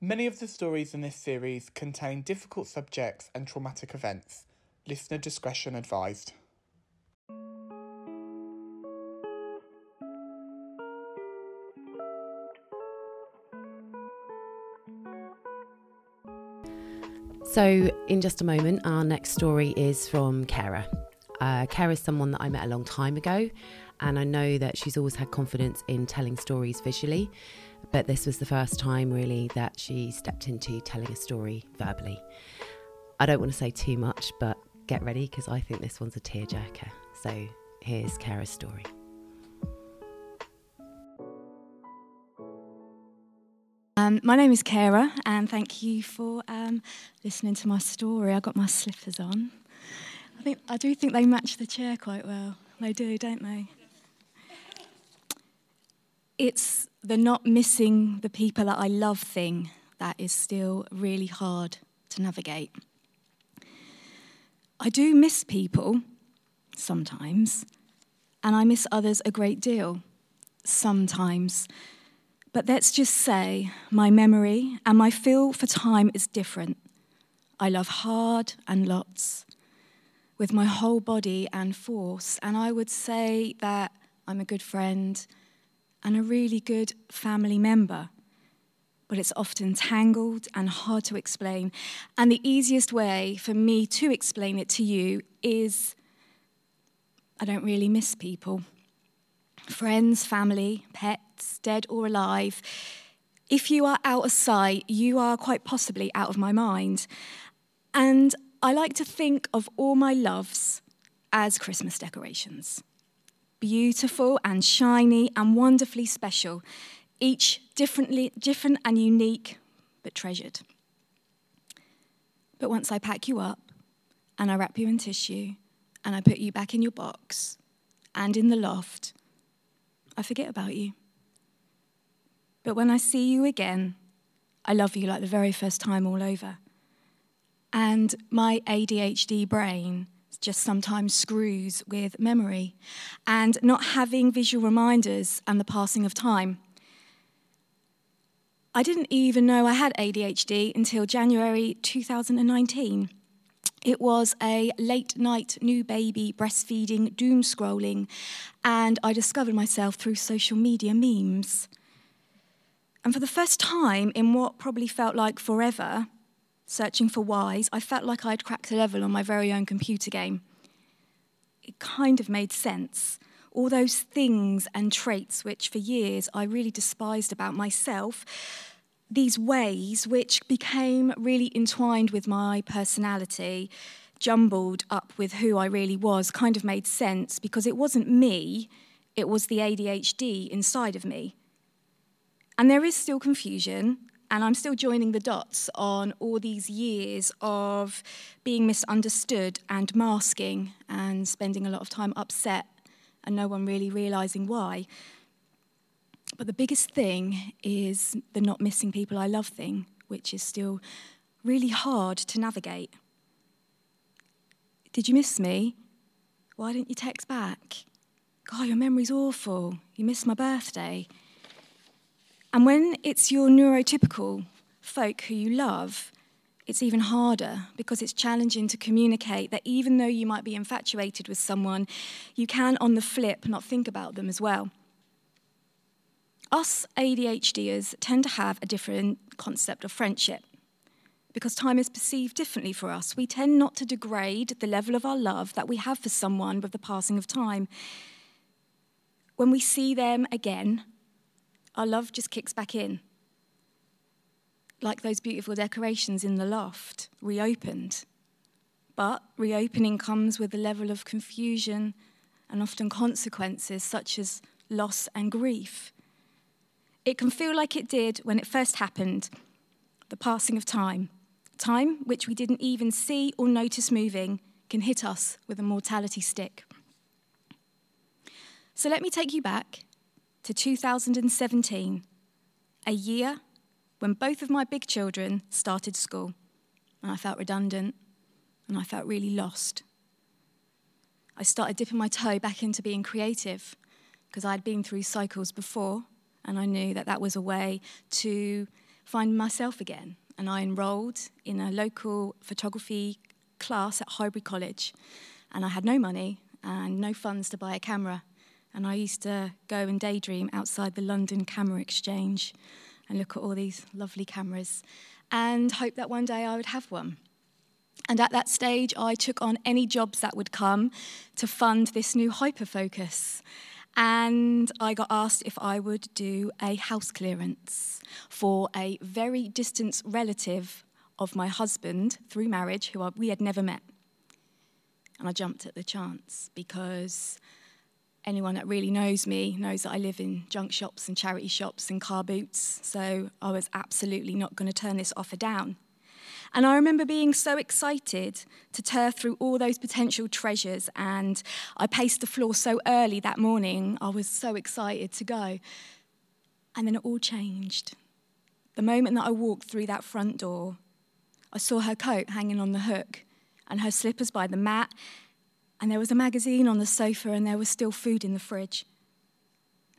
Many of the stories in this series contain difficult subjects and traumatic events. Listener discretion advised. So, in just a moment, our next story is from Karah. Uh, Karah is someone that I met a long time ago, and I know that she's always had confidence in telling stories visually, but this was the first time really that she stepped into telling a story verbally. I don't want to say too much, but get ready because I think this one's a tearjerker. So, here's Karah's story. Um, my name is Karah, and thank you for um, listening to my story. I got my slippers on. I think I do think they match the chair quite well. They do, don't they? It's the not missing the people that I love thing that is still really hard to navigate. I do miss people sometimes, and I miss others a great deal sometimes. But let's just say my memory and my feel for time is different. I love hard and lots with my whole body and force. And I would say that I'm a good friend and a really good family member. But it's often tangled and hard to explain. And the easiest way for me to explain it to you is I don't really miss people friends, family, pets, dead or alive. If you are out of sight, you are quite possibly out of my mind. And I like to think of all my loves as Christmas decorations beautiful and shiny and wonderfully special, each differently, different and unique, but treasured. But once I pack you up and I wrap you in tissue and I put you back in your box and in the loft, I forget about you. But when I see you again, I love you like the very first time all over. And my ADHD brain just sometimes screws with memory and not having visual reminders and the passing of time. I didn't even know I had ADHD until January 2019. It was a late night new baby breastfeeding doom scrolling, and I discovered myself through social media memes. And for the first time in what probably felt like forever, searching for whys, I felt like I'd cracked a level on my very own computer game. It kind of made sense. All those things and traits which for years I really despised about myself, these ways which became really entwined with my personality, jumbled up with who I really was, kind of made sense because it wasn't me, it was the ADHD inside of me. And there is still confusion, and I'm still joining the dots on all these years of being misunderstood and masking and spending a lot of time upset and no one really realizing why. But the biggest thing is the not missing people I love thing, which is still really hard to navigate. Did you miss me? Why didn't you text back? God, your memory's awful. You missed my birthday. And when it's your neurotypical folk who you love, it's even harder because it's challenging to communicate that even though you might be infatuated with someone, you can, on the flip, not think about them as well. Us ADHDers tend to have a different concept of friendship because time is perceived differently for us. We tend not to degrade the level of our love that we have for someone with the passing of time. When we see them again, our love just kicks back in. Like those beautiful decorations in the loft, reopened. But reopening comes with a level of confusion and often consequences such as loss and grief. It can feel like it did when it first happened the passing of time. Time, which we didn't even see or notice moving, can hit us with a mortality stick. So let me take you back to 2017, a year when both of my big children started school. And I felt redundant and I felt really lost. I started dipping my toe back into being creative because I'd been through cycles before and I knew that that was a way to find myself again. And I enrolled in a local photography class at Highbury College. And I had no money and no funds to buy a camera. And I used to go and daydream outside the London Camera Exchange and look at all these lovely cameras and hope that one day I would have one. And at that stage, I took on any jobs that would come to fund this new hyperfocus. And I got asked if I would do a house clearance for a very distant relative of my husband through marriage who we had never met. And I jumped at the chance because anyone that really knows me knows that I live in junk shops and charity shops and car boots. So I was absolutely not going to turn this offer down. And I remember being so excited to tear through all those potential treasures. And I paced the floor so early that morning, I was so excited to go. And then it all changed. The moment that I walked through that front door, I saw her coat hanging on the hook and her slippers by the mat, and there was a magazine on the sofa, and there was still food in the fridge.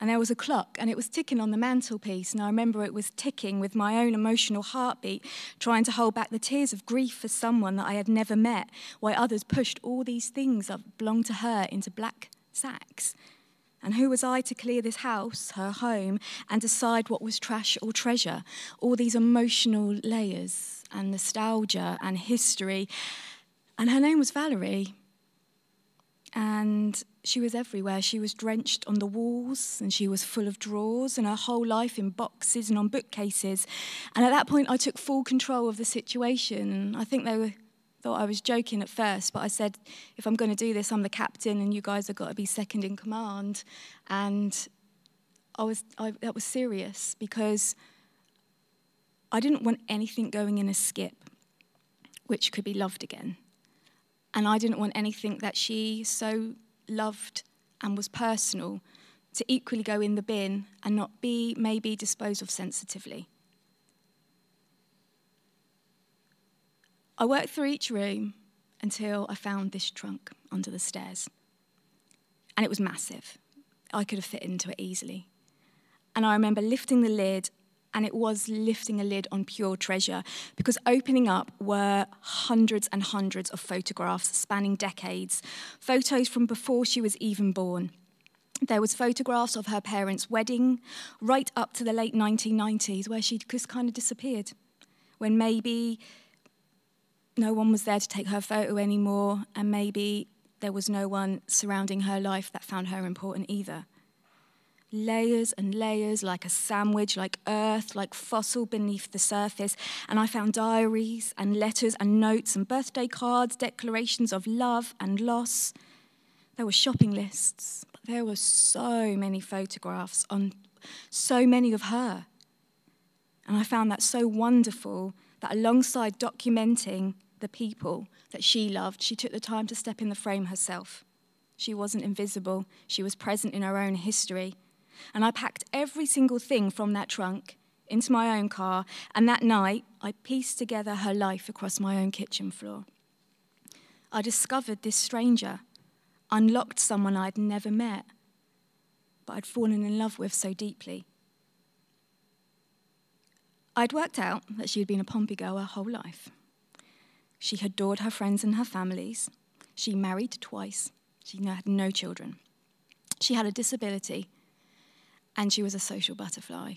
And there was a clock, and it was ticking on the mantelpiece. And I remember it was ticking with my own emotional heartbeat, trying to hold back the tears of grief for someone that I had never met, while others pushed all these things that belonged to her into black sacks. And who was I to clear this house, her home, and decide what was trash or treasure? All these emotional layers and nostalgia and history. And her name was Valerie. And she was everywhere. She was drenched on the walls and she was full of drawers and her whole life in boxes and on bookcases. And at that point, I took full control of the situation. I think they were, thought I was joking at first, but I said, if I'm going to do this, I'm the captain and you guys have got to be second in command. And I was, I, that was serious because I didn't want anything going in a skip which could be loved again. And I didn't want anything that she so loved and was personal to equally go in the bin and not be maybe disposed of sensitively. I worked through each room until I found this trunk under the stairs. And it was massive. I could have fit into it easily. And I remember lifting the lid and it was lifting a lid on pure treasure because opening up were hundreds and hundreds of photographs spanning decades, photos from before she was even born. There was photographs of her parents' wedding right up to the late 1990s where she just kind of disappeared when maybe no one was there to take her photo anymore and maybe there was no one surrounding her life that found her important either layers and layers, like a sandwich, like earth, like fossil beneath the surface. And I found diaries and letters and notes and birthday cards, declarations of love and loss. There were shopping lists, but there were so many photographs on so many of her. And I found that so wonderful that alongside documenting the people that she loved, she took the time to step in the frame herself. She wasn't invisible, she was present in her own history and I packed every single thing from that trunk into my own car, and that night I pieced together her life across my own kitchen floor. I discovered this stranger, unlocked someone I'd never met, but I'd fallen in love with so deeply. I'd worked out that she'd been a Pompey girl her whole life. She adored her friends and her families. She married twice. She had no children. She had a disability and she was a social butterfly.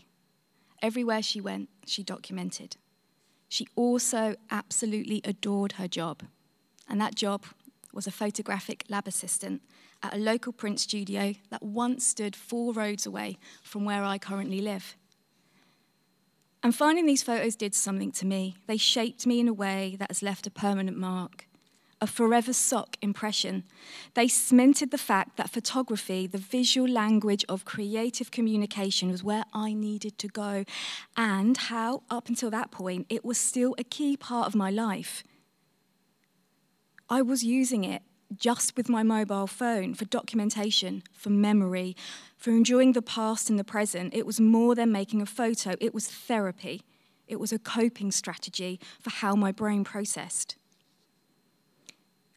Everywhere she went, she documented. She also absolutely adored her job, and that job was a photographic lab assistant at a local print studio that once stood four roads away from where I currently live. And finding these photos did something to me. They shaped me in a way that has left a permanent mark a forever sock impression. They cemented the fact that photography, the visual language of creative communication, was where I needed to go, and how, up until that point, it was still a key part of my life. I was using it just with my mobile phone for documentation, for memory, for enjoying the past and the present. It was more than making a photo, it was therapy. It was a coping strategy for how my brain processed.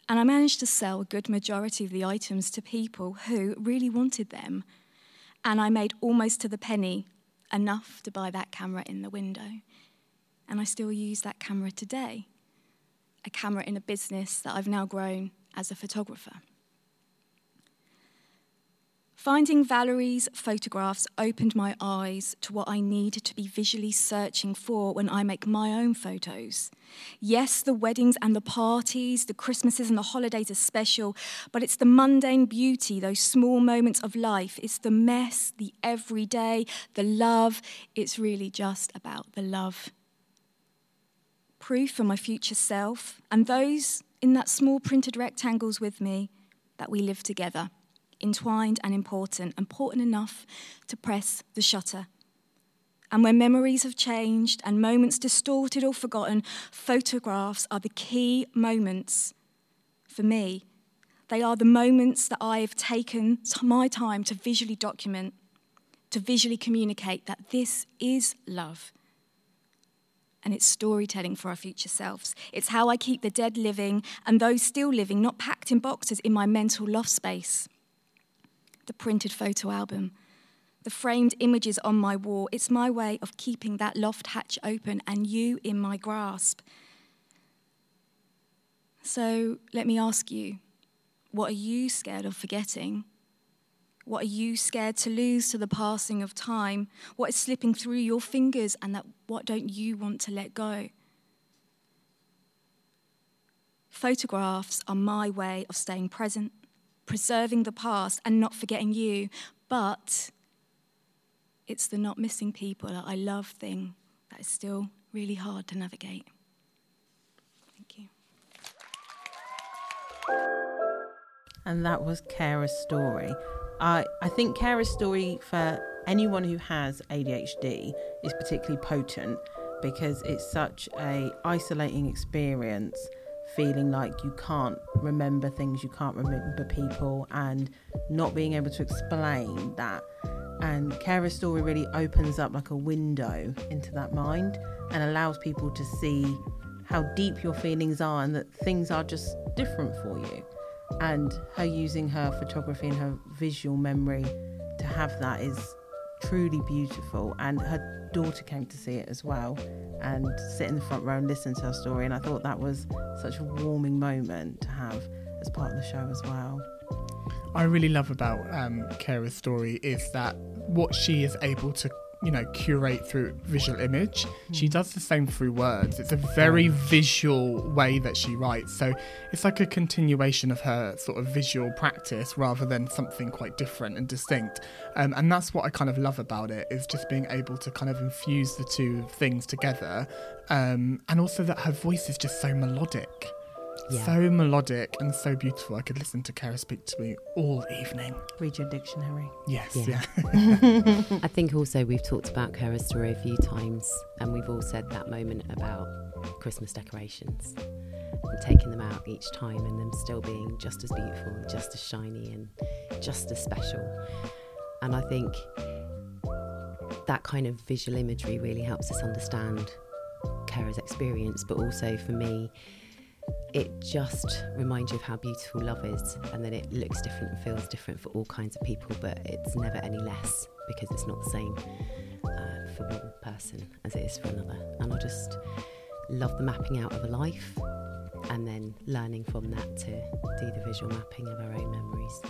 And I managed to sell a good majority of the items to people who really wanted them. And I made almost to the penny enough to buy that camera in the window. And I still use that camera today, a camera in a business that I've now grown as a photographer. Finding Valerie's photographs opened my eyes to what I need to be visually searching for when I make my own photos. Yes, the weddings and the parties, the Christmases and the holidays are special, but it's the mundane beauty, those small moments of life. It's the mess, the everyday, the love. It's really just about the love. Proof for my future self and those in that small printed rectangles with me that we live together entwined and important, important enough to press the shutter. And when memories have changed and moments distorted or forgotten, photographs are the key moments for me. They are the moments that I have taken my time to visually document, to visually communicate that this is love. And it's storytelling for our future selves. It's how I keep the dead living and those still living not packed in boxes in my mental loft space the printed photo album, the framed images on my wall. It's my way of keeping that loft hatch open and you in my grasp. So let me ask you what are you scared of forgetting? What are you scared to lose to the passing of time? What is slipping through your fingers and that what don't you want to let go? Photographs are my way of staying present, preserving the past and not forgetting you, but it's the not missing people that I love thing that is still really hard to navigate. Thank you. And that was Karah's story. I, I think Karah's story for anyone who has ADHD is particularly potent because it's such a isolating experience feeling like you can't remember things, you can't remember people, and not being able to explain that. And Karah's story really opens up like a window into that mind and allows people to see how deep your feelings are and that things are just different for you. And her using her photography and her visual memory to have that is truly beautiful. And her daughter came to see it as well and sit in the front row and listen to her story. And I thought that was such a warming moment to have as part of the show as well. I really love about um, Karah's story is that what she is able to you know curate through visual image. She hmm. does the same through words. It's a very visual way that she writes. So it's like a continuation of her sort of visual practice rather than something quite different and distinct. Um, and that's what i kind of love about it is just being able to kind of infuse the two things together. Um, and also that her voice is just so melodic yeah. So melodic and so beautiful. I could listen to Karah speak to me all evening. Read your dictionary. Yes, yeah. yeah. I think also we've talked about Karah's story a few times, and we've all said that moment about Christmas decorations and taking them out each time and them still being just as beautiful and just as shiny and just as special. And I think that kind of visual imagery really helps us understand Karah's experience, but also for me, it just reminds you of how beautiful love is and that it looks different and feels different for all kinds of people, but it's never any less because it's not the same uh, for one person as it is for another. And I just love the mapping out of a life and then learning from that to do the visual mapping of our own memories.